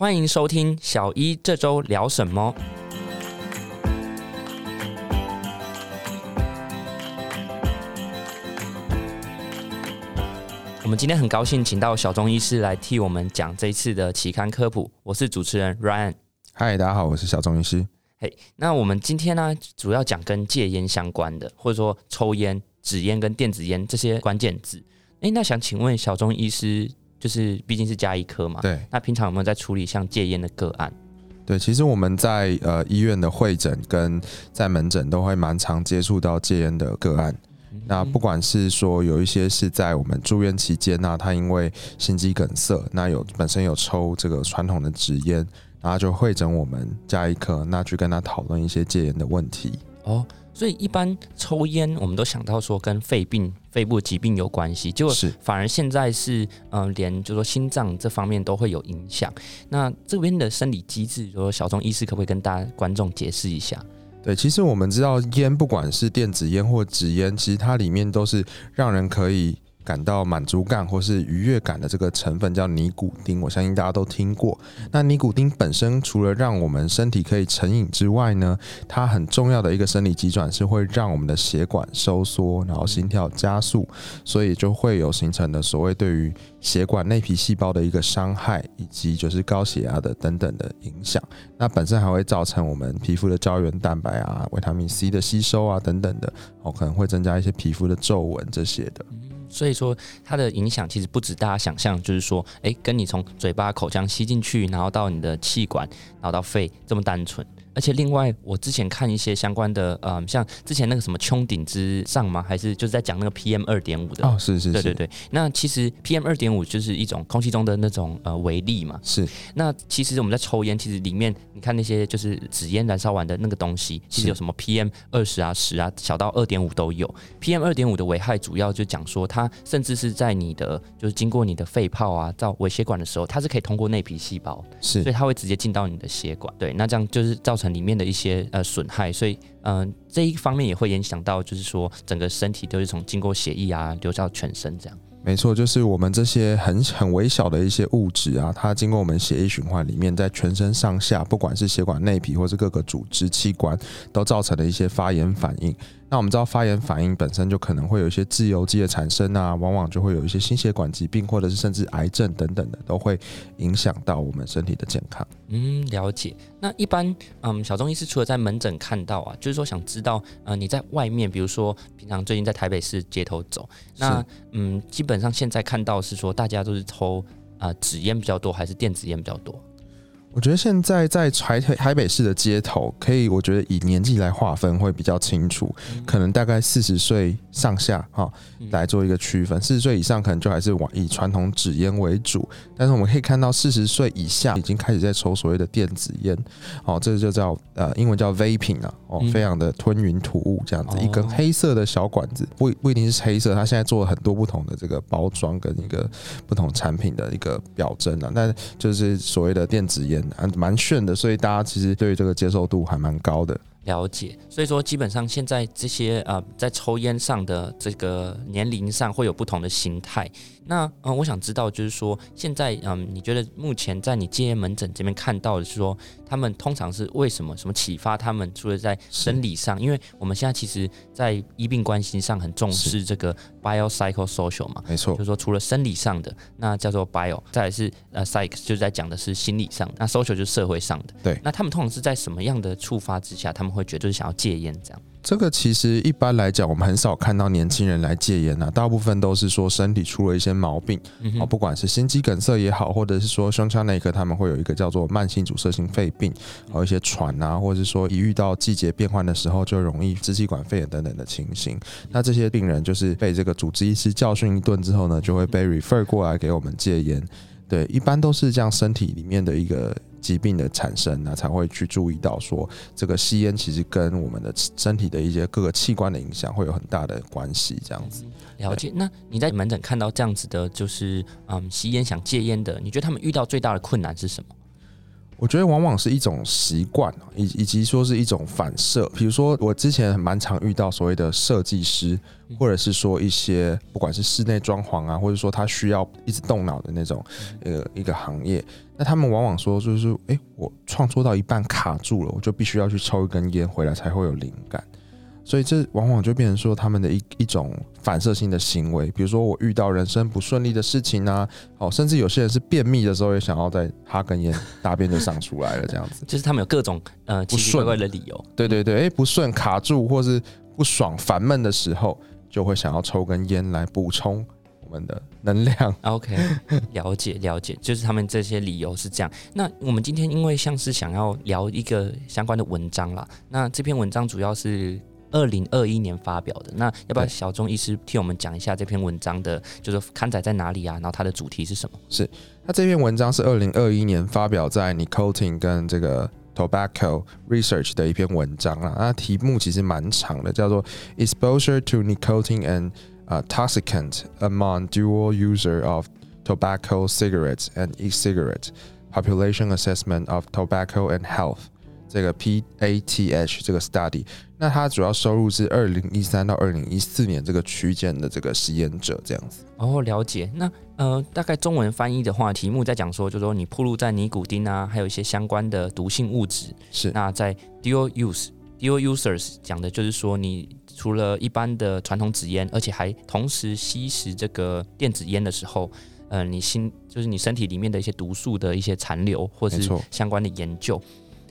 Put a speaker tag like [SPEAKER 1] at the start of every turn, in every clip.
[SPEAKER 1] 欢迎收听小一这周聊什么。我们今天很高兴请到小钟医师来替我们讲这一次的期刊科普。我是主持人 Ryan。
[SPEAKER 2] 嗨，大家好，我是小钟医师。
[SPEAKER 1] 嘿，那我们今天呢，主要讲跟戒烟相关的，或者说抽烟、纸烟跟电子烟这些关键字。哎，那想请问小钟医师，就是毕竟是加医科嘛，
[SPEAKER 2] 对，
[SPEAKER 1] 那平常有没有在处理像戒烟的个案？
[SPEAKER 2] 对，其实我们在呃医院的会诊跟在门诊都会蛮常接触到戒烟的个案。那不管是说有一些是在我们住院期间呢，他因为心肌梗塞，那有本身有抽这个传统的纸烟，然后就会诊我们加一科，那去跟他讨论一些戒烟的问题。
[SPEAKER 1] 哦，所以一般抽烟，我们都想到说跟肺病、肺部疾病有关系，结果
[SPEAKER 2] 是
[SPEAKER 1] 反而现在是嗯、连就说心脏这方面都会有影响。那这边的生理机制，说小钟医师可不可以跟大家观众解释一下？
[SPEAKER 2] 对，其实我们知道烟，不管是电子烟或纸烟，其实它里面都是让人可以感到满足感或是愉悦感的这个成分叫尼古丁。我相信大家都听过。那尼古丁本身除了让我们身体可以成瘾之外呢，它很重要的一个生理机转是会让我们的血管收缩，然后心跳加速，所以就会有形成的所谓对于血管内皮细胞的一个伤害，以及就是高血压的等等的影响。那本身还会造成我们皮肤的胶原蛋白啊、维他命 C 的吸收啊等等的，哦，可能会增加一些皮肤的皱纹这些的。
[SPEAKER 1] 所以说它的影响其实不止大家想象，就是说，诶，跟你从嘴巴、口腔吸进去，然后到你的气管，然后到肺这么单纯。而且另外，我之前看一些相关的，嗯，像之前那个什么穹顶之上吗？还是就是在讲那个 PM 二点五的？
[SPEAKER 2] 哦，是是是，
[SPEAKER 1] 对对对。那其实 PM 二点五就是一种空气中的那种呃微粒嘛。
[SPEAKER 2] 是。
[SPEAKER 1] 那其实我们在抽烟，其实里面你看那些就是纸烟燃烧完的那个东西，其实有什么 PM 二十啊、十啊，小到二点五都有。PM 二点五的危害主要就讲说，它甚至是在你的就是经过你的肺泡啊到微血管的时候，它是可以通过内皮细胞，
[SPEAKER 2] 是，
[SPEAKER 1] 所以它会直接进到你的血管。对，那这样就是造成里面的一些呃损害，所以嗯、这一方面也会影响到，就是说整个身体都是从经过血液啊流到全身这样。
[SPEAKER 2] 没错，就是我们这些很很微小的一些物质啊，它经过我们血液循环里面，在全身上下，不管是血管内皮或是各个组织器官，都造成了一些发炎反应。那我们知道发炎反应本身就可能会有一些自由基的产生啊，往往就会有一些心血管疾病，或者是甚至癌症等等的，都会影响到我们身体的健康。
[SPEAKER 1] 嗯，了解。那一般，嗯，小中医师除了在门诊看到啊，就是说想知道，呃，你在外面，比如说平常最近在台北市街头走，那嗯，基本上现在看到是说大家都是抽啊、呃纸烟比较多，还是电子烟比较多？
[SPEAKER 2] 我觉得现在在台台北市的街头，可以我觉得以年纪来划分会比较清楚，可能大概四十岁上下哈来做一个区分。四十岁以上可能就还是往以传统纸烟为主，但是我们可以看到四十岁以下已经开始在抽所谓的电子烟，哦，这就叫呃英文叫 vaping 啊，哦，非常的吞云吐雾这样子，一根黑色的小管子，不不一定是黑色，它现在做了很多不同的这个包装跟一个不同产品的一个表征啊，但就是所谓的电子烟。蛮炫的，所以大家其实对这个接受度还蛮高的。
[SPEAKER 1] 了解，所以说基本上现在这些呃在抽烟上的这个年龄上会有不同的形态。那嗯、呃，我想知道就是说现在嗯，你觉得目前在你戒烟门诊这边看到的是说，他们通常是为什么什么启发他们？除了在生理上，因为我们现在其实，在医病关系上很重视这个 bio psycho social 嘛，
[SPEAKER 2] 没错，
[SPEAKER 1] 就是说除了生理上的，那叫做 bio，再来是呃 psych，就是在讲的是心理上的，那 social 就是社会上的。
[SPEAKER 2] 对，
[SPEAKER 1] 那他们通常是在什么样的触发之下，他们会觉得就是想要戒烟这样？
[SPEAKER 2] 这个其实一般来讲，我们很少看到年轻人来戒烟啊，大部分都是说身体出了一些毛病，
[SPEAKER 1] 嗯
[SPEAKER 2] 哦，不管是心肌梗塞也好，或者是说胸腔内科他们会有一个叫做慢性阻塞性肺病，哦，一些喘啊，或者是说一遇到季节变换的时候就容易支气管肺炎等等的情形。那这些病人就是被这个主治医师教训一顿之后呢，就会被 refer 过来给我们戒烟。对，一般都是这样，身体里面的一个疾病的产生，那才会去注意到说，这个吸烟其实跟我们的身体的一些各个器官的影响会有很大的关系。这样子，
[SPEAKER 1] 了解。那你在门诊看到这样子的，就是嗯，吸烟想戒烟的，你觉得他们遇到最大的困难是什么？
[SPEAKER 2] 我觉得往往是一种习惯，以以及说是一种反射。比如说，我之前蛮常遇到所谓的设计师，或者是说一些不管是室内装潢啊，或者说他需要一直动脑的那种呃一个行业，那他们往往说就是，哎，我创作到一半卡住了，我就必须要去抽一根烟回来才会有灵感。所以这往往就变成说他们的一一种反射性的行为，比如说我遇到人生不顺利的事情啊，哦，甚至有些人是便秘的时候也想要在哈根烟大便就上出来了，这样子，
[SPEAKER 1] 就是他们有各种呃不顺的理由，
[SPEAKER 2] 对对对，哎，不顺卡住或是不爽烦闷的时候，就会想要抽根烟来补充我们的能量。
[SPEAKER 1] OK，了解了解，就是他们这些理由是这样。那我们今天因为像是想要聊一个相关的文章啦，那这篇文章主要是。二零二一年发表的，那要不要小钟医师替我们讲一下这篇文章的，就是刊载在哪里啊？然后它的主题是什么？
[SPEAKER 2] 是，那这篇文章是二零二一年发表在 Nicotine 跟这个 Tobacco Research 的一篇文章啊。那题目其实蛮长的，叫做 Exposure to Nicotine and 啊 Toxicant Among Dual User of Tobacco Cigarettes and E-cigarette Population Assessment of Tobacco and Health。这个 PATH 这个 study，那它主要收入是二零一三到二零一四年这个区间的这个实验者这样子。
[SPEAKER 1] 哦，了解。那呃，大概中文翻译的话，题目在讲说，就是说你铺露在尼古丁啊，还有一些相关的毒性物质。
[SPEAKER 2] 是。
[SPEAKER 1] 那在 dual use dual users 讲的就是说，你除了一般的传统纸烟，而且还同时吸食这个电子烟的时候，呃，你心就是你身体里面的一些毒素的一些残留，或是相关的研究。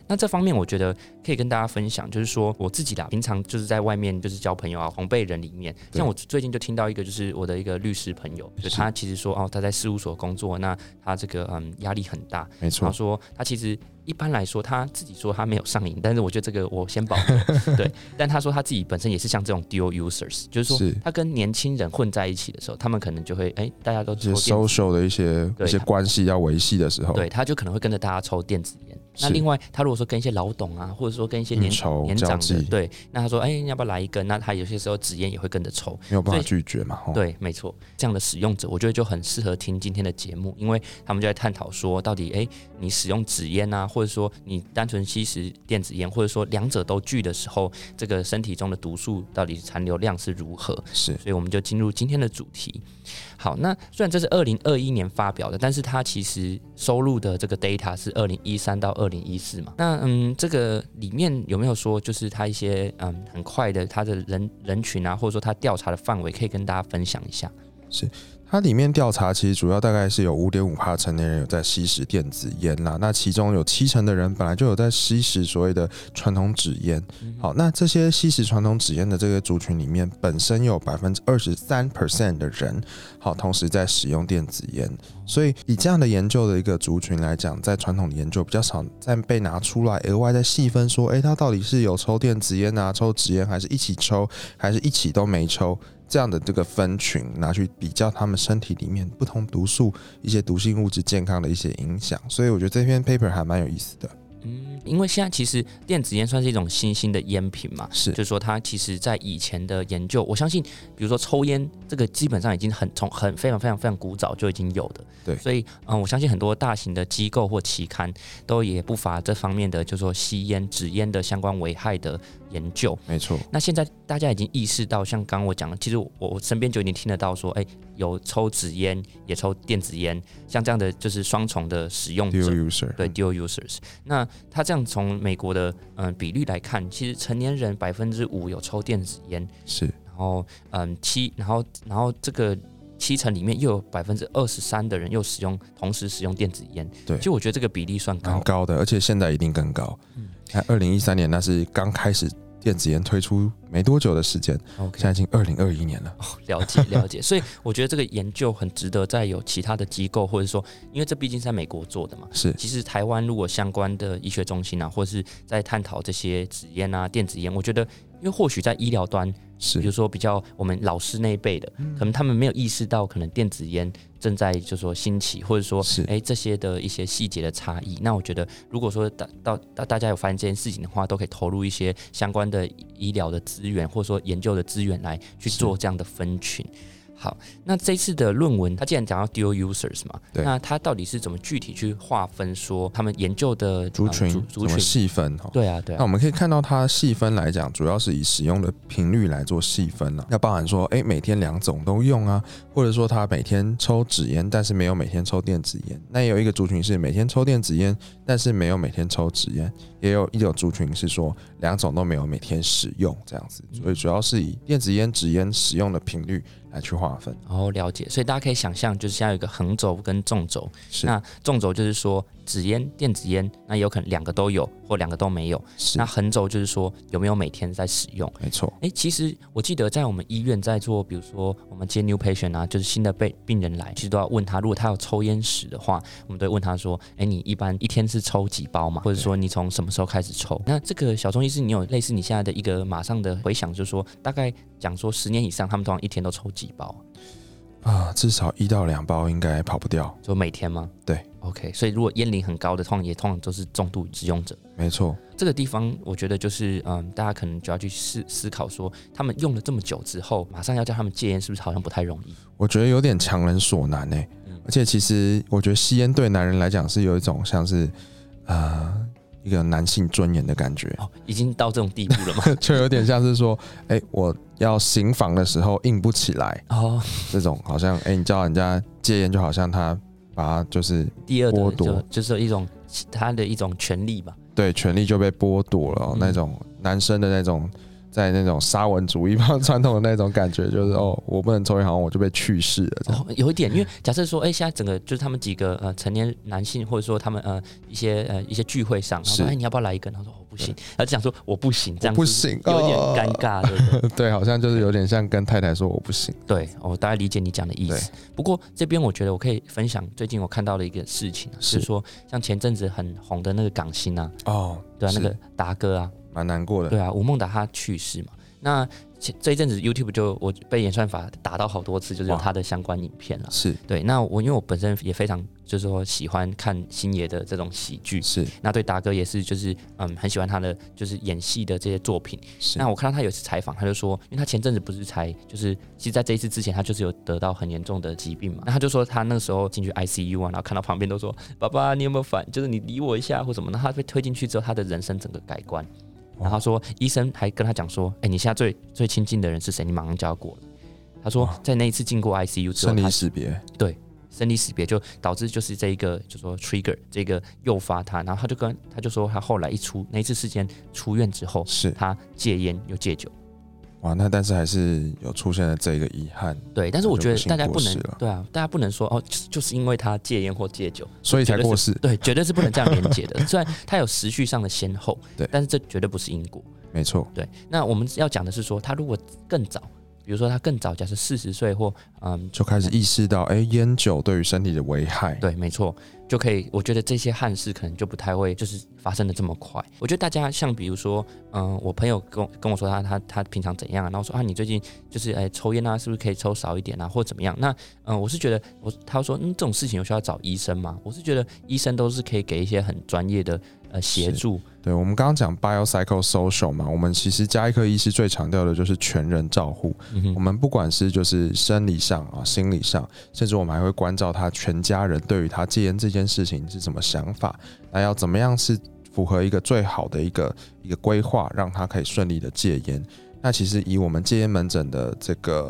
[SPEAKER 1] 那这方面我觉得可以跟大家分享，就是说我自己啦，平常就是在外面就是交朋友啊，红背人里面，像我最近就听到一个，就是我的一个律师朋友，就他其实说哦，他在事务所工作，那他这个嗯压力很大，
[SPEAKER 2] 没错，
[SPEAKER 1] 他说他其实一般来说他自己说他没有上瘾，但是我觉得这个我先保留，对，但他说他自己本身也是像这种 dual users，就是说他跟年轻人混在一起的时候，他们可能就会哎大家都抽
[SPEAKER 2] social 的一些一些关系要维系的时候，
[SPEAKER 1] 对，他就可能会跟着大家抽电子烟。那另外，他如果说跟一些老董啊，或者说跟一些年年长的，对，那他说，哎，要不要来一根？那他有些时候纸烟也会跟着抽，
[SPEAKER 2] 没有办法拒绝嘛。
[SPEAKER 1] 对，没错，这样的使用者，我觉得就很适合听今天的节目，因为他们就在探讨说，到底，哎，你使用纸烟啊，或者说你单纯吸食电子烟，或者说两者都拒的时候，这个身体中的毒素到底残留量是如何？
[SPEAKER 2] 是，
[SPEAKER 1] 所以我们就进入今天的主题。好，那虽然这是二零二一年发表的，但是它其实收录的这个 data 是二零一三到二零一四嘛。那嗯，这个里面有没有说，就是他一些嗯很快的，他的人人群啊，或者说他调查的范围，可以跟大家分享一下？
[SPEAKER 2] 是。它里面调查其实主要大概是有五点五帕成年人有在吸食电子烟啦，那其中有七成的人本来就有在吸食所谓的传统纸烟。好，那这些吸食传统纸烟的这个族群里面，本身有百分之二十三 percent 的人，好，同时在使用电子烟。所以以这样的研究的一个族群来讲，在传统的研究比较少再被拿出来额外再细分说，诶，他到底是有抽电子烟啊，抽纸烟，还是一起抽，还是一起都没抽？这样的这个分群拿去比较他们身体里面不同毒素一些毒性物质健康的一些影响，所以我觉得这篇 paper 还蛮有意思的。
[SPEAKER 1] 嗯，因为现在其实电子烟算是一种新兴的烟品嘛，
[SPEAKER 2] 是，
[SPEAKER 1] 就是说它其实在以前的研究，我相信，比如说抽烟这个基本上已经很从很非常非常非常古早就已经有的，
[SPEAKER 2] 对，
[SPEAKER 1] 所以嗯，我相信很多大型的机构或期刊都也不乏这方面的，就是说吸烟、纸烟的相关危害的研究，
[SPEAKER 2] 没错。
[SPEAKER 1] 那现在大家已经意识到，像刚刚我讲的，其实我身边就已经听得到说，哎。有抽纸烟，也抽电子烟，像这样的就是双重的使用者，对 dual users。那他这样从美国的嗯比率来看，其实成年人百分之五有抽电子烟，
[SPEAKER 2] 是，
[SPEAKER 1] 然后嗯七，然后然后这个七成里面又有百分之二十三的人又使用同时使用电子烟，
[SPEAKER 2] 对，
[SPEAKER 1] 其实我觉得这个比例算高
[SPEAKER 2] 高的，而且现在一定更高。嗯，看二零一三年那是刚开始。电子烟推出没多久的时间现在已经二零二一年了。哦，
[SPEAKER 1] 了解了解，所以我觉得这个研究很值得再有其他的机构，或者说，因为这毕竟是在美国做的嘛。
[SPEAKER 2] 是，
[SPEAKER 1] 其实台湾如果相关的医学中心啊，或者是在探讨这些纸烟啊、电子烟，我觉得。因为或许在医疗端，
[SPEAKER 2] 是
[SPEAKER 1] 比如说比较我们老师那一辈的，可能他们没有意识到，可能电子烟正在就说兴起，或者说
[SPEAKER 2] 是
[SPEAKER 1] 哎这些的一些细节的差异。那我觉得，如果说大到大大家有发现这件事情的话，都可以投入一些相关的医疗的资源，或者说研究的资源来去做这样的分群。好，那这次的论文，它既然讲到 dual users 嘛，
[SPEAKER 2] 对
[SPEAKER 1] 那它到底是怎么具体去划分说他们研究的呃
[SPEAKER 2] 族群
[SPEAKER 1] 族族群？
[SPEAKER 2] 怎么细分哈？
[SPEAKER 1] 对啊，对啊，
[SPEAKER 2] 那我们可以看到，它细分来讲，主要是以使用的频率来做细分了、要包含说，诶，每天两种都用啊，或者说他每天抽纸烟，但是没有每天抽电子烟。那也有一个族群是每天抽电子烟，但是没有每天抽纸烟。也有一种族群是说两种都没有每天使用这样子。所以主要是以电子烟、纸烟使用的频率来去划分。
[SPEAKER 1] 然后了解，所以大家可以想象，就是现在有一个横轴跟纵轴。
[SPEAKER 2] 是
[SPEAKER 1] 那纵轴就是说纸烟、电子烟，那有可能两个都有，或两个都没有。
[SPEAKER 2] 是
[SPEAKER 1] 那，横轴就是说有没有每天在使用。
[SPEAKER 2] 没错，
[SPEAKER 1] 诶，其实我记得在我们医院在做，比如说我们接 new patient 啊，就是新的被病人来，其实都要问他，如果他有抽烟史的话，我们都会问他说，诶，你一般一天是抽几包嘛？或者说你从什么时候开始抽？那这个小中医师，你有类似你现在的一个马上的回想，就是说大概讲说十年以上，他们通常一天都抽几包？
[SPEAKER 2] 啊，至少一到两包应该跑不掉。
[SPEAKER 1] 就每天吗？
[SPEAKER 2] 对
[SPEAKER 1] ，OK，所以如果烟龄很高的，通常也通常都是重度使用者。
[SPEAKER 2] 没错，
[SPEAKER 1] 这个地方，我觉得就是，嗯，大家可能就要去思思考说，他们用了这么久之后，马上要叫他们戒烟，是不是好像不太容易？
[SPEAKER 2] 我觉得有点强人所难呢、
[SPEAKER 1] 嗯
[SPEAKER 2] 而且其实我觉得吸烟对男人来讲是有一种像是呃一个男性尊严的感觉，
[SPEAKER 1] 哦，已经到这种地步了吗？
[SPEAKER 2] 就有点像是说，哎、我要行房的时候硬不起来，
[SPEAKER 1] 哦，
[SPEAKER 2] 这种好像哎、你叫人家戒烟，就好像他把他就是
[SPEAKER 1] 第二
[SPEAKER 2] 剥夺
[SPEAKER 1] 就就是一种他的一种权利吧。
[SPEAKER 2] 对权利就被剥夺了哦、
[SPEAKER 1] 嗯
[SPEAKER 2] 那种男生的那种。在那种沙文主义传统的那种感觉，就是哦，我不能抽烟，好像我就被去世了这样。
[SPEAKER 1] 哦，有一点，因为假设说，哎、现在整个就是他们几个呃成年男性，或者说他们呃一些呃一些聚会上，然后说，
[SPEAKER 2] 是
[SPEAKER 1] 哎、你要不要来一根？他说，哦，不行，他就讲说我不行，这样
[SPEAKER 2] 不行
[SPEAKER 1] 有点
[SPEAKER 2] 哦
[SPEAKER 1] 尴尬，对不对？
[SPEAKER 2] 对，好像就是有点像跟太太说我不行。
[SPEAKER 1] 对，我大概理解你讲的意思。不过这边我觉得我可以分享最近我看到的一个事情、啊，是
[SPEAKER 2] 是
[SPEAKER 1] 说像前阵子很红的那个港星啊，
[SPEAKER 2] 哦，
[SPEAKER 1] 对啊，那个达哥啊，
[SPEAKER 2] 蛮难过的。
[SPEAKER 1] 对啊，吴孟达他去世嘛，那前这一阵子 YouTube 就我被演算法打到好多次，就是他的相关影片了。
[SPEAKER 2] 是
[SPEAKER 1] 对，那我因为我本身也非常就是说喜欢看星爷的这种喜剧，
[SPEAKER 2] 是
[SPEAKER 1] 那对达哥也是就是嗯很喜欢他的就是演戏的这些作品。
[SPEAKER 2] 是，
[SPEAKER 1] 那我看到他有一次采访，他就说，因为他前阵子不是才就是，其实在这一次之前，他就是有得到很严重的疾病嘛。那他就说他那个时候进去 ICU 啊，然后看到旁边都说：“爸爸，你有没有反？就是你理我一下或什么。”那他被推进去之后，他的人生整个改观。然后他说，医生还跟他讲说：“哎、你现在最最亲近的人是谁？你马上就要过了。”他说，在那一次进过 ICU 之后，
[SPEAKER 2] 生离
[SPEAKER 1] 他
[SPEAKER 2] 死别，
[SPEAKER 1] 生离死别，就导致就是这一个就说 trigger 这个诱发他，然后他就跟他就说他后来一出那一次事件出院之后，
[SPEAKER 2] 是
[SPEAKER 1] 他戒烟又戒酒。
[SPEAKER 2] 哇，那但是还是有出现了这个遗憾，
[SPEAKER 1] 对，但是我觉得大家不能对啊，大家不能说哦，就是因为他戒烟或戒酒，
[SPEAKER 2] 所以才过世。
[SPEAKER 1] 对，绝对是不能这样连接的。虽然他有时序上的先后，
[SPEAKER 2] 对
[SPEAKER 1] 但是这绝对不是因果。
[SPEAKER 2] 没错，
[SPEAKER 1] 对，那我们要讲的是说，他如果更早，比如说他更早，假设四十岁或嗯，
[SPEAKER 2] 就开始意识到，哎、烟酒对于身体的危害。
[SPEAKER 1] 对，没错，就可以。我觉得这些憾事可能就不太会，就是发生的这么快。我觉得大家像比如说，嗯、我朋友跟我跟我说他他他平常怎样啊，然后说啊，你最近就是哎、抽烟啊，是不是可以抽少一点啊，或怎么样？那嗯、我是觉得我他说嗯，这种事情有需要找医生吗？我是觉得医生都是可以给一些很专业的呃协助。
[SPEAKER 2] 对，我们刚刚讲 biopsychosocial 嘛，我们其实加一科医师最强调的就是全人照护。
[SPEAKER 1] 嗯，
[SPEAKER 2] 我们不管是就是生理上啊、心理上，甚至我们还会关照他全家人对于他戒烟这件事情是什么想法，那要怎么样是符合一个最好的一个一个规划，让他可以顺利的戒烟。那其实以我们戒烟门诊的这个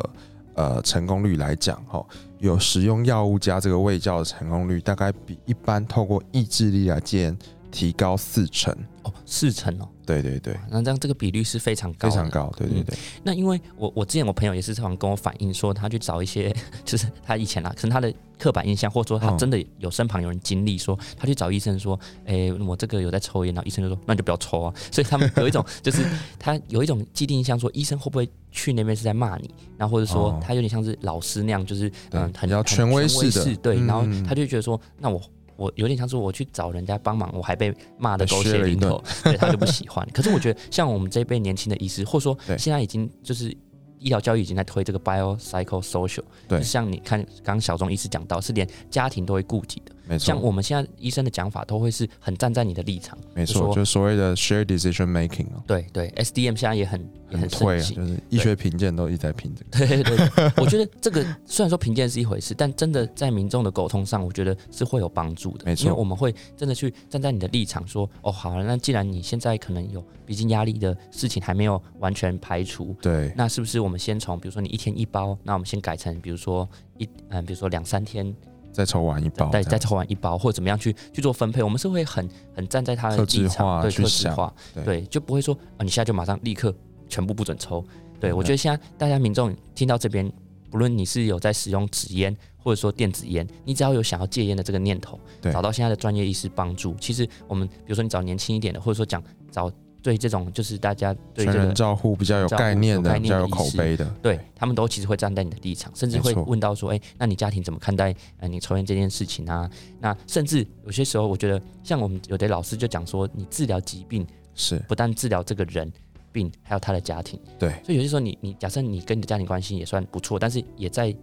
[SPEAKER 2] 呃成功率来讲，哈，有使用药物加这个卫教的成功率，大概比一般透过意志力来戒烟提高四成。
[SPEAKER 1] 哦，四成哦，
[SPEAKER 2] 对对对，
[SPEAKER 1] 那这样这个比率是非常高，
[SPEAKER 2] 非常。高。对对对，
[SPEAKER 1] 那因为我我之前我朋友也是常跟我反映说，他去找一些 就是他以前啊，可能他的刻板印象，或者说他
[SPEAKER 2] 嗯
[SPEAKER 1] 真的有身旁有人经历说，他去找医生说，哎、我这个有在抽烟，然后医生就说，那你就不要抽啊。所以他们有一种 就是他有一种既定印象，说医生会不会去那边是在骂你，然后或者说
[SPEAKER 2] 哦
[SPEAKER 1] 他有点像是老师那样，就是嗯很
[SPEAKER 2] 比较权威式的
[SPEAKER 1] 对，然后
[SPEAKER 2] 嗯
[SPEAKER 1] 他就觉得说，那我。我有点像是我去找人家帮忙，我还被骂的狗血淋头，对他就不喜欢。可是我觉得，像我们这一辈年轻的医师，或者说现在已经就是医疗教育已经在推这个 bio psycho social，
[SPEAKER 2] 对
[SPEAKER 1] 就像你看刚刚小钟医师讲到，是连家庭都会顾及的。
[SPEAKER 2] 没错，
[SPEAKER 1] 像我们现在医生的讲法，都会是很站在你的立场。
[SPEAKER 2] 没错，
[SPEAKER 1] 就
[SPEAKER 2] 所谓的 share decision making 哦，
[SPEAKER 1] 对对，SDM 现在也很也
[SPEAKER 2] 很退啊，就是医学评鉴都一直在评这个。
[SPEAKER 1] 对 对对，我觉得这个虽然说评鉴是一回事，但真的在民众的沟通上，我觉得是会有帮助的。
[SPEAKER 2] 没错
[SPEAKER 1] 因为我们会真的去站在你的立场说，哦，好了，那既然你现在可能有毕竟压力的事情还没有完全排除，
[SPEAKER 2] 对，
[SPEAKER 1] 那是不是我们先从比如说你一天一包，那我们先改成比如说一嗯，比如说两三天
[SPEAKER 2] 再抽完一包这
[SPEAKER 1] 再，再抽完一包，或者怎么样去去做分配，我们是会很很站在他的立场，对克制
[SPEAKER 2] 去想
[SPEAKER 1] 化，
[SPEAKER 2] 对
[SPEAKER 1] 对，就不会说啊，你现在就马上立刻全部不准抽。对
[SPEAKER 2] 嗯
[SPEAKER 1] 我觉得现在大家民众听到这边，不论你是有在使用纸烟或者说电子烟，你只要有想要戒烟的这个念头，
[SPEAKER 2] 对。
[SPEAKER 1] 找到现在的专业医师帮助，其实我们比如说你找年轻一点的，或者说讲找对这种就是大家对
[SPEAKER 2] 人
[SPEAKER 1] 这个
[SPEAKER 2] 照护比较有概念的、比较有口碑的，
[SPEAKER 1] 对他们都其实会站在你的立场，甚至会问到说，哎、那你家庭怎么看待呃你抽烟这件事情啊？那甚至有些时候，我觉得像我们有的老师就讲说，你治疗疾病
[SPEAKER 2] 是
[SPEAKER 1] 不但治疗这个人病，还有他的家庭。
[SPEAKER 2] 对，
[SPEAKER 1] 所以有些时候你你假设你跟你的家庭关系也算不错，但是也在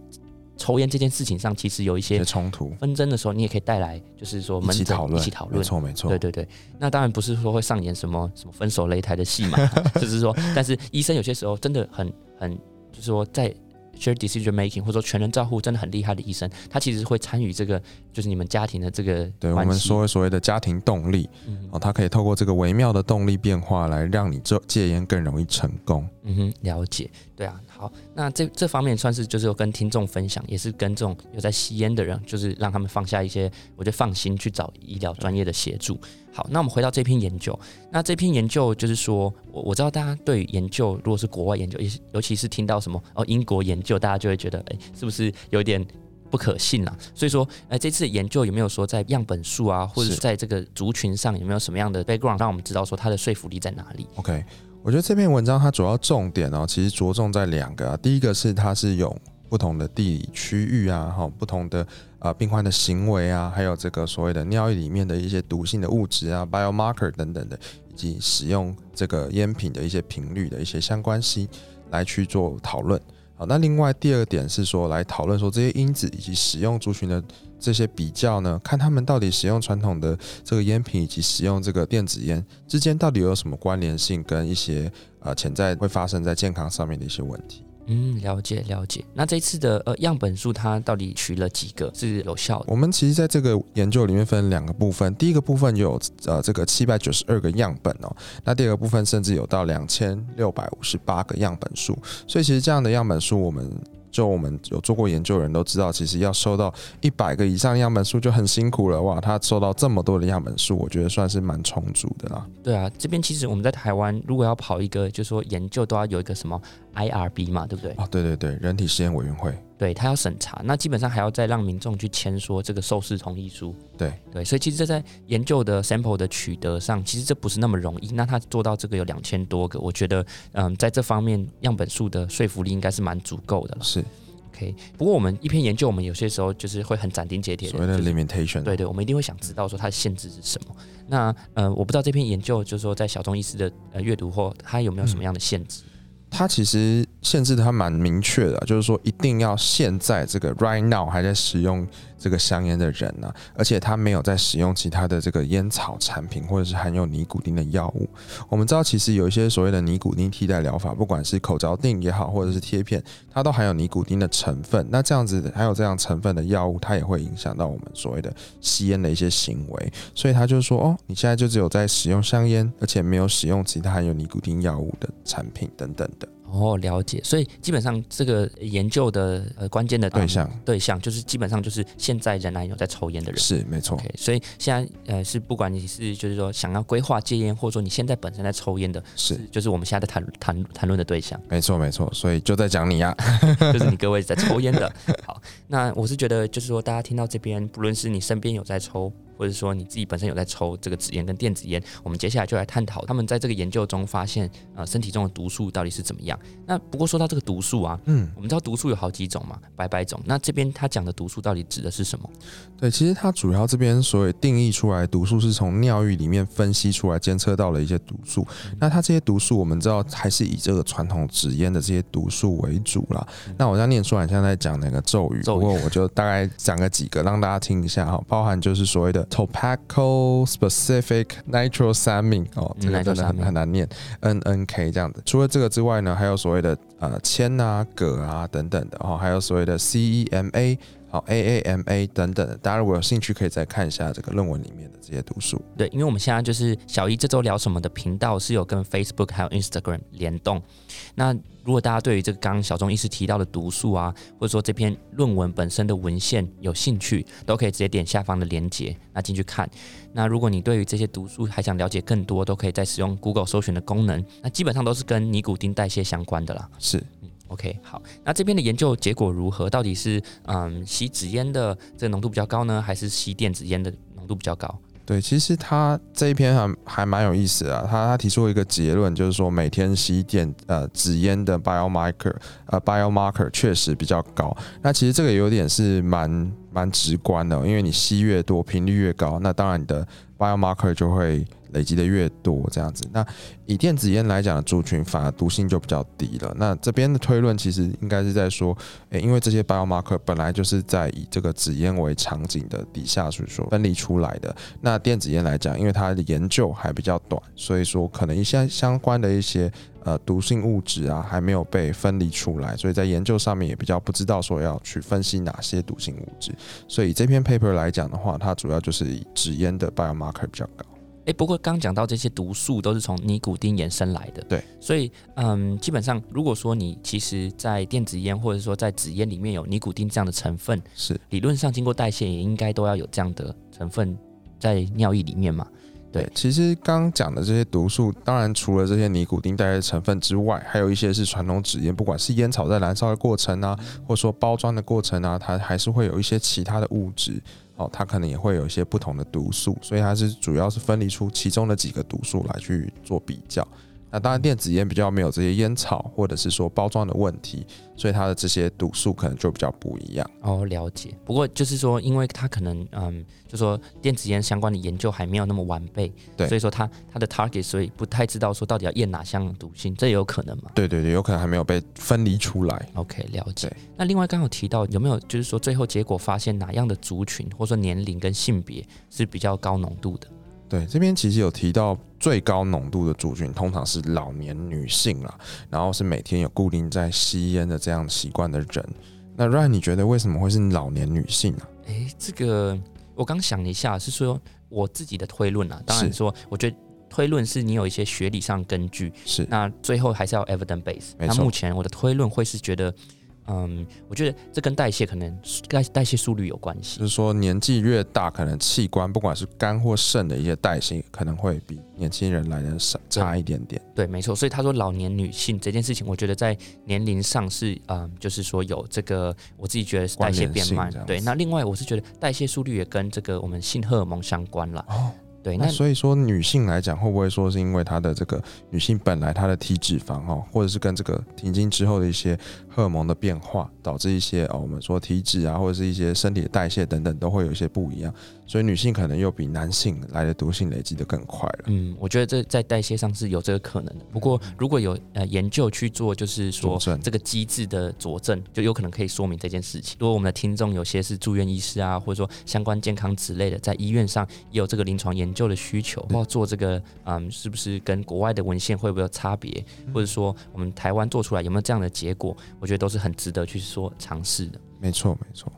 [SPEAKER 1] 抽烟这件事情上，其实有一
[SPEAKER 2] 一些
[SPEAKER 1] 些
[SPEAKER 2] 冲突，
[SPEAKER 1] 纷争的时候，你也可以带来就是说
[SPEAKER 2] 一起讨论，
[SPEAKER 1] 一起讨论。
[SPEAKER 2] 没。错没错。
[SPEAKER 1] 对，对对，那当然不是说会上演什么什么分手擂台的戏嘛，就是说，但是医生有些时候真的很很，就是说在 share decision making 或者说全人照护真的很厉害的医生，他其实会参与这个就是你们家庭的这个
[SPEAKER 2] 对我们说所谓的家庭动力
[SPEAKER 1] 嗯
[SPEAKER 2] 哦，他可以透过这个微妙的动力变化来让你这戒烟更容易成功。
[SPEAKER 1] 嗯哼，了解，对啊，好，那这这方面算是就是有跟听众分享，也是跟这种有在吸烟的人，就是让他们放下一些，我觉得放心去找医疗专业的协助。好，那我们回到这篇研究，那这篇研究就是说，我我知道大家对于研究，如果是国外研究，也是尤其是听到什么哦英国研究，大家就会觉得，哎、是不是有点不可信啦？所以说，哎、这次研究有没有说在样本数啊，或者在这个族群上有没有什么样的 background，让我们知道说它的说服力在哪里
[SPEAKER 2] ？OK，我觉得这篇文章它主要重点哦，其实着重在两个、啊，第一个是它是有不同的地理区域啊，哈，不同的啊病患的行为啊，还有这个所谓的尿液里面的一些毒性的物质啊，biomarker 等等的，以及使用这个烟品的一些频率的一些相关性来去做讨论。好，那另外第二点是说来讨论说这些因子以及使用族群的这些比较呢，看他们到底使用传统的这个烟品以及使用这个电子烟之间到底有什么关联性，跟一些呃潜在会发生在健康上面的一些问题。
[SPEAKER 1] 嗯，了解了解。那这次的呃样本数，它到底取了几个是有效的？
[SPEAKER 2] 我们其实在这个研究里面分两个部分，第一个部分有呃这个七百九十二个样本哦，那第二个部分甚至有到两千六百五十八个样本数，所以其实这样的样本数，我们就我们有做过研究的人都知道，其实要收到一百个以上样本数就很辛苦了哇，他收到这么多的样本数，我觉得算是蛮充足的啦。
[SPEAKER 1] 对啊，这边其实我们在台湾，如果要跑一个，就是说研究都要有一个什么 IRB 嘛，对不对？
[SPEAKER 2] 啊，对对对，人体实验委员会，
[SPEAKER 1] 对，他要审查，那基本上还要再让民众去签说这个受试同意书。
[SPEAKER 2] 对
[SPEAKER 1] 对，所以其实这在研究的 sample 的取得上，其实这不是那么容易。那他做到这个有两千多个，我觉得嗯，在这方面样本数的说服力应该是蛮足够的了。
[SPEAKER 2] 是
[SPEAKER 1] OK，不过我们一篇研究，我们有些时候就是会很斩钉截铁的
[SPEAKER 2] 所谓的 limitation。
[SPEAKER 1] 对对，我们一定会想知道说它的限制是什么。那呃，我不知道这篇研究就是说在小众医师的呃阅读后，它有没有什么样的限制？
[SPEAKER 2] 它其实限制的它蛮明确的，就是说一定要现在这个 right now 还在使用这个香烟的人呢、而且他没有在使用其他的这个烟草产品或者是含有尼古丁的药物。我们知道，其实有一些所谓的尼古丁替代疗法，不管是口嚼定也好，或者是贴片，它都含有尼古丁的成分。那这样子还有这样成分的药物，它也会影响到我们所谓的吸烟的一些行为。所以他就说，哦，你现在就只有在使用香烟，而且没有使用其他含有尼古丁药物的产品等等的
[SPEAKER 1] 哦，了解。所以基本上这个研究的呃关键的
[SPEAKER 2] 对象。
[SPEAKER 1] 对象就是基本上就是现在仍然有在抽烟的人。
[SPEAKER 2] 是没错
[SPEAKER 1] OK，所以现在呃是不管你是就是说想要规划戒烟，或者说你现在本身在抽烟的，
[SPEAKER 2] 是
[SPEAKER 1] 就是我们现在在谈谈谈论的对象。
[SPEAKER 2] 没错没错，所以就在讲你呀、
[SPEAKER 1] 就是你各位在抽烟的。好，那我是觉得就是说，大家听到这边，不论是你身边有在抽，或者说你自己本身有在抽这个纸烟跟电子烟，我们接下来就来探讨他们在这个研究中发现，呃，身体中的毒素到底是怎么样。那不过说到这个毒素啊，嗯，我们知道毒素有好几种嘛，百百种。那这边他讲的毒素到底指的是什么？
[SPEAKER 2] 对，其实它主要这边所谓定义出来毒素是从尿液里面分析出来监测到了一些毒素。那它这些毒素我们知道还是以这个传统纸烟的这些毒素为主了。那我刚念出来，现在在讲哪个咒语，不过我就大概讲个几个让大家听一下哈，包含就是所谓的 tobacco specific nitrosamine 哦，这个真的很很难念，N N K 这样子。除了这个之外呢，还有所谓的呃铅啊、铬啊等等的哦，还有所谓的 C E M A。好，A A M A 等等的，大家如果有兴趣，可以再看一下这个论文里面的这些毒素。
[SPEAKER 1] 对，因为我们现在就是小一这周聊什么的频道是有跟 Facebook 还有 Instagram 联动。那如果大家对于这个刚刚小钟医师提到的毒素啊，或者说这篇论文本身的文献有兴趣，都可以直接点下方的链接，那进去看。那如果你对于这些毒素还想了解更多，都可以再使用 Google 搜寻的功能。那基本上都是跟尼古丁代谢相关的啦。
[SPEAKER 2] 是。
[SPEAKER 1] OK，好，那这边的研究结果如何？到底是嗯吸纸烟的这个浓度比较高呢，还是吸电子烟的浓度比较高？
[SPEAKER 2] 对，其实他这一篇还还蛮有意思啊。他他提出一个结论，就是说每天吸电呃纸烟的 biomarker 呃 biomarker 确实比较高。那其实这个有点是蛮蛮直观的，因为你吸越多，频率越高，那当然你的 biomarker 就会。累积的越多，这样子，那以电子烟来讲，族群反而毒性就比较低了。那这边的推论其实应该是在说，诶，因为这些 biomarker 本来就是在以这个纸烟为场景的底下，所以说分离出来的。那电子烟来讲，因为它的研究还比较短，所以说可能一些相关的一些呃毒性物质啊，还没有被分离出来，所以在研究上面也比较不知道说要去分析哪些毒性物质。所以这篇 paper 来讲的话，它主要就是以纸烟的 biomarker 比较高。
[SPEAKER 1] 哎，不过刚讲到这些毒素都是从尼古丁延伸来的，
[SPEAKER 2] 对，
[SPEAKER 1] 所以嗯，基本上如果说你其实，在电子烟或者说在纸烟里面有尼古丁这样的成分，
[SPEAKER 2] 是
[SPEAKER 1] 理论上经过代谢也应该都要有这样的成分在尿液里面嘛？对，
[SPEAKER 2] 其实刚讲的这些毒素，当然除了这些尼古丁带来的成分之外，还有一些是传统纸烟，不管是烟草在燃烧的过程啊，或者说包装的过程啊，它还是会有一些其他的物质。哦，它可能也会有一些不同的毒素，所以它是主要是分离出其中的几个毒素来去做比较。那当然，电子烟比较没有这些烟草或者是说包装的问题，所以它的这些毒素可能就比较不一样。
[SPEAKER 1] 哦，了解。不过就是说，因为它可能嗯，就说电子烟相关的研究还没有那么完备，
[SPEAKER 2] 对，
[SPEAKER 1] 所以说它它的 target，所以不太知道说到底要验哪项毒性，这也有可能嘛？
[SPEAKER 2] 对对对，有可能还没有被分离出来。
[SPEAKER 1] OK，了解。那另外刚好提到有没有就是说最后结果发现哪样的族群或者说年龄跟性别是比较高浓度的？
[SPEAKER 2] 对，这边其实有提到最高浓度的族群通常是老年女性啦，然后是每天有固定在吸烟的这样习惯的人。那 Ryan，你觉得为什么会是老年女性呢？
[SPEAKER 1] 诶，这个我刚想了一下，是说我自己的推论啊。当然说，我觉得推论是你有一些学理上根据，
[SPEAKER 2] 是
[SPEAKER 1] 那最后还是要 evidence base。那目前我的推论会是觉得。嗯，我觉得这跟代谢可能代代谢速率有关系。
[SPEAKER 2] 就是说，年纪越大，可能器官不管是肝或肾的一些代谢，可能会比年轻人来的少差一点点。
[SPEAKER 1] 对，没错。所以他说老年女性这件事情，我觉得在年龄上是嗯，就是说有这个，我自己觉得代谢变慢。对，那另外我是觉得代谢速率也跟这个我们性荷尔蒙相关了。哦。对，
[SPEAKER 2] 那所以说女性来讲，会不会说是因为她的这个女性本来她的体脂肪哈，或者是跟这个停经之后的一些荷尔蒙的变化，导致一些哦，我们说体脂啊，或者是一些身体的代谢等等，都会有一些不一样。所以女性可能又比男性来的毒性累积的更快了。
[SPEAKER 1] 嗯，我觉得这在代谢上是有这个可能的。不过如果有呃研究去做，就是说这个机制的佐证，就有可能可以说明这件事情。如果我们的听众有些是住院医师啊，或者说相关健康之类的，在医院上也有这个临床研究的需求，或做这个嗯，是不是跟国外的文献会不会有差别，或者说我们台湾做出来有没有这样的结果？我觉得都是很值得去说尝试的。
[SPEAKER 2] 没错，没错。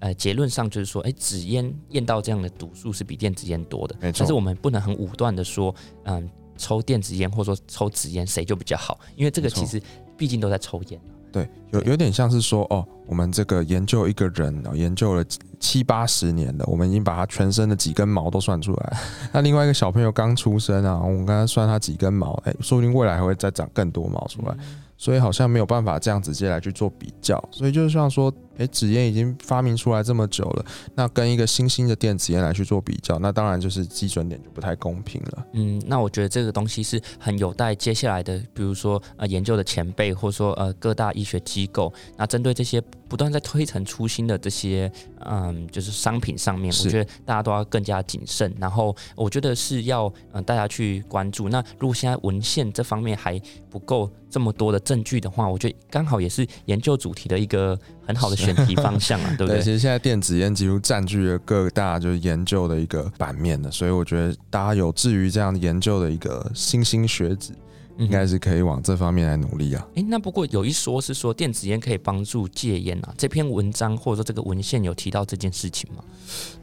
[SPEAKER 1] 呃，结论上就是说，哎，纸烟验到这样的毒素是比电子烟多的，
[SPEAKER 2] 没错。
[SPEAKER 1] 但是我们不能很武断的说，嗯，抽电子烟或者说抽纸烟谁就比较好，因为这个其实毕竟都在抽烟。
[SPEAKER 2] 对，有有点像是说，哦，我们这个研究一个人，研究了七八十年的，我们已经把他全身的几根毛都算出来。那另外一个小朋友刚出生啊，我们刚刚算他几根毛，哎，说不定未来还会再长更多毛出来。所以好像没有办法这样直接来去做比较，所以就是像说诶，纸烟已经发明出来这么久了，那跟一个新兴的电子烟来去做比较，那当然就是基准点就不太公平了。
[SPEAKER 1] 嗯，那我觉得这个东西是很有待接下来的，比如说呃研究的前辈，或者说呃各大医学机构，那针对这些不断在推陈出新的这些嗯就是商品上面，我觉得大家都要更加谨慎。然后我觉得是要嗯大家去关注。那如果现在文献这方面还不够这么多的证据的话，我觉得刚好也是研究主题的一个很好的选题方向啊，对不对？
[SPEAKER 2] 其实现在电子烟几乎占据了各大就是研究的一个版面的，所以我觉得大家有志于这样研究的一个新兴学子。应该是可以往这方面来努力啊。
[SPEAKER 1] 诶，那不过有一说是说电子烟可以帮助戒烟啊。这篇文章或者说这个文献有提到这件事情吗？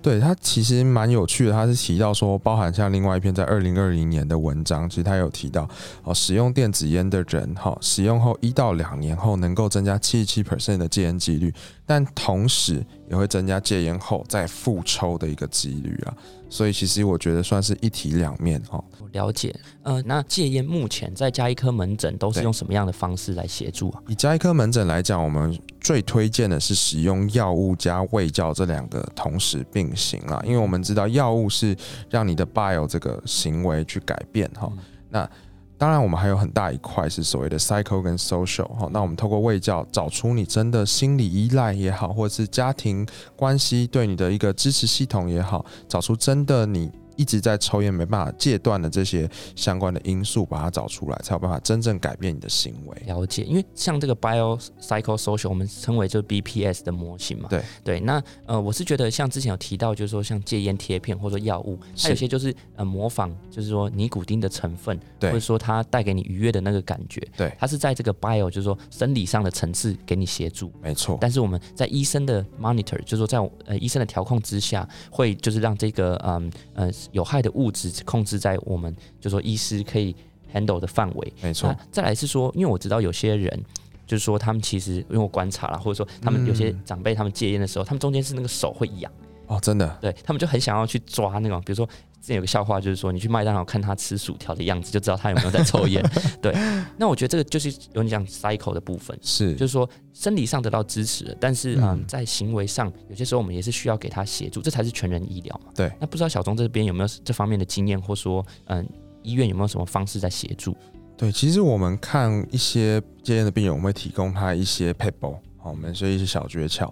[SPEAKER 2] 对，它其实蛮有趣的。它是提到说，包含像另外一篇在二零二零年的文章，其实它有提到哦，使用电子烟的人哈，使用后一到两年后能够增加七十七 percent 的戒烟几率，但同时也会增加戒烟后再复抽的一个几率啊。所以其实我觉得算是一体两面哦。
[SPEAKER 1] 了解，呃，那戒烟目前在加医科门诊都是用什么样的方式来协助啊？
[SPEAKER 2] 以加医科门诊来讲，我们最推荐的是使用药物加胃教这两个同时并行啦，因为我们知道药物是让你的 bio 这个行为去改变哈。那当然，我们还有很大一块是所谓的 psycho 跟 social 哈。那我们透过卫教找出你真的心理依赖也好，或者是家庭关系对你的一个支持系统也好，找出真的你。一直在抽烟没办法戒断的这些相关的因素，把它找出来，才有办法真正改变你的行为。
[SPEAKER 1] 了解，因为像这个 bio psycho social，我们称为就是 BPS 的模型嘛。
[SPEAKER 2] 对
[SPEAKER 1] 对，那呃，我是觉得像之前有提到，就是说像戒烟贴片或者说药物，它有些就是呃模仿，就是说尼古丁的成分，或者说它带给你愉悦的那个感觉。
[SPEAKER 2] 对，
[SPEAKER 1] 它是在这个 bio，就是说生理上的层次给你协助。
[SPEAKER 2] 没错。
[SPEAKER 1] 但是我们在医生的 monitor，就是说在呃医生的调控之下，会就是让这个嗯呃。有害的物质控制在我们就说医师可以 handle 的范围，
[SPEAKER 2] 没错。
[SPEAKER 1] 再来是说，因为我知道有些人就是说他们其实因为我观察了，或者说他们有些长辈他们戒烟的时候，他们中间是那个手会痒。
[SPEAKER 2] 哦，真的，
[SPEAKER 1] 对他们就很想要去抓那种，比如说之前有个笑话，就是说你去麦当劳看他吃薯条的样子，就知道他有没有在抽烟。对，那我觉得这个就是有你讲 cycle 的部分，
[SPEAKER 2] 是，
[SPEAKER 1] 就是说生理上得到支持，但是嗯，在行为上有些时候我们也是需要给他协助，这才是全人医疗嘛。
[SPEAKER 2] 对，
[SPEAKER 1] 那不知道小钟这边有没有这方面的经验，或说嗯，医院有没有什么方式在协助？
[SPEAKER 2] 对，其实我们看一些戒烟的病人，我们会提供他一些 paper，好，我们说一些小诀窍。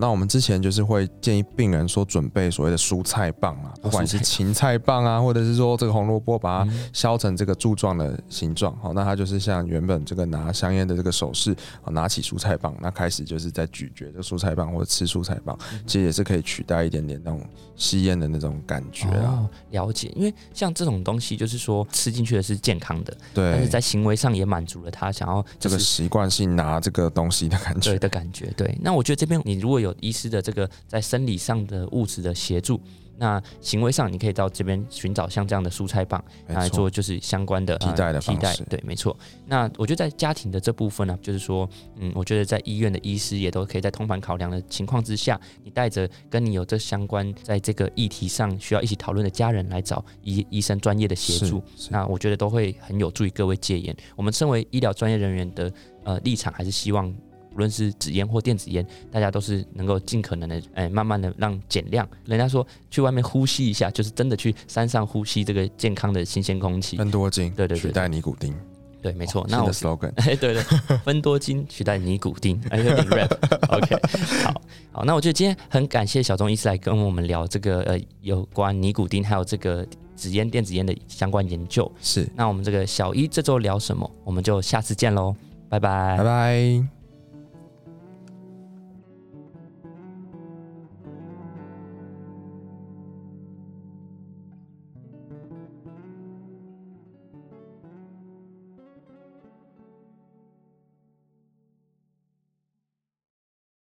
[SPEAKER 2] 那我们之前就是会建议病人说准备所谓的蔬菜棒啊，不管是芹菜棒啊，或者是说这个红萝卜，把它削成这个柱状的形状。好，那它就是像原本这个拿香烟的这个手势，拿起蔬菜棒，那开始就是在咀嚼这蔬菜棒或者吃蔬菜棒，其实也是可以取代一点点那种吸烟的那种感觉啊。
[SPEAKER 1] 了解，因为像这种东西，就是说吃进去的是健康的，
[SPEAKER 2] 对，
[SPEAKER 1] 但是在行为上也满足了他想要
[SPEAKER 2] 这个习惯性拿这个东西的感觉，
[SPEAKER 1] 对的感觉。对，那我觉得这边你如果有医师的这个在生理上的物质的协助，那行为上你可以到这边寻找像这样的蔬菜棒来做，就是相关的
[SPEAKER 2] 替代的
[SPEAKER 1] 替代。对，没错。那我觉得在家庭的这部分呢，就是说，嗯，我觉得在医院的医师也都可以在通盘考量的情况之下，你带着跟你有这相关在这个议题上需要一起讨论的家人来找医医生专业的协助，那我觉得都会很有助于各位戒烟。我们身为医疗专业人员的呃立场，还是希望。无论是纸烟或电子烟，大家都是能够尽可能的，哎，慢慢的让减量。人家说去外面呼吸一下，就是真的去山上呼吸这个健康的新鲜空气。
[SPEAKER 2] 分多金，
[SPEAKER 1] 对对
[SPEAKER 2] 取代尼古丁，
[SPEAKER 1] 对，没错。
[SPEAKER 2] 那我的 slogan，
[SPEAKER 1] 哎，对对，分多金取代尼古丁，哎，有点 rap。OK，好好，那我觉得今天很感谢小钟医师来跟我们聊这个呃有关尼古丁还有这个纸烟、电子烟的相关研究。
[SPEAKER 2] 是，
[SPEAKER 1] 那我们这个小一这周聊什么？我们就下次见喽，拜拜，
[SPEAKER 2] 拜拜。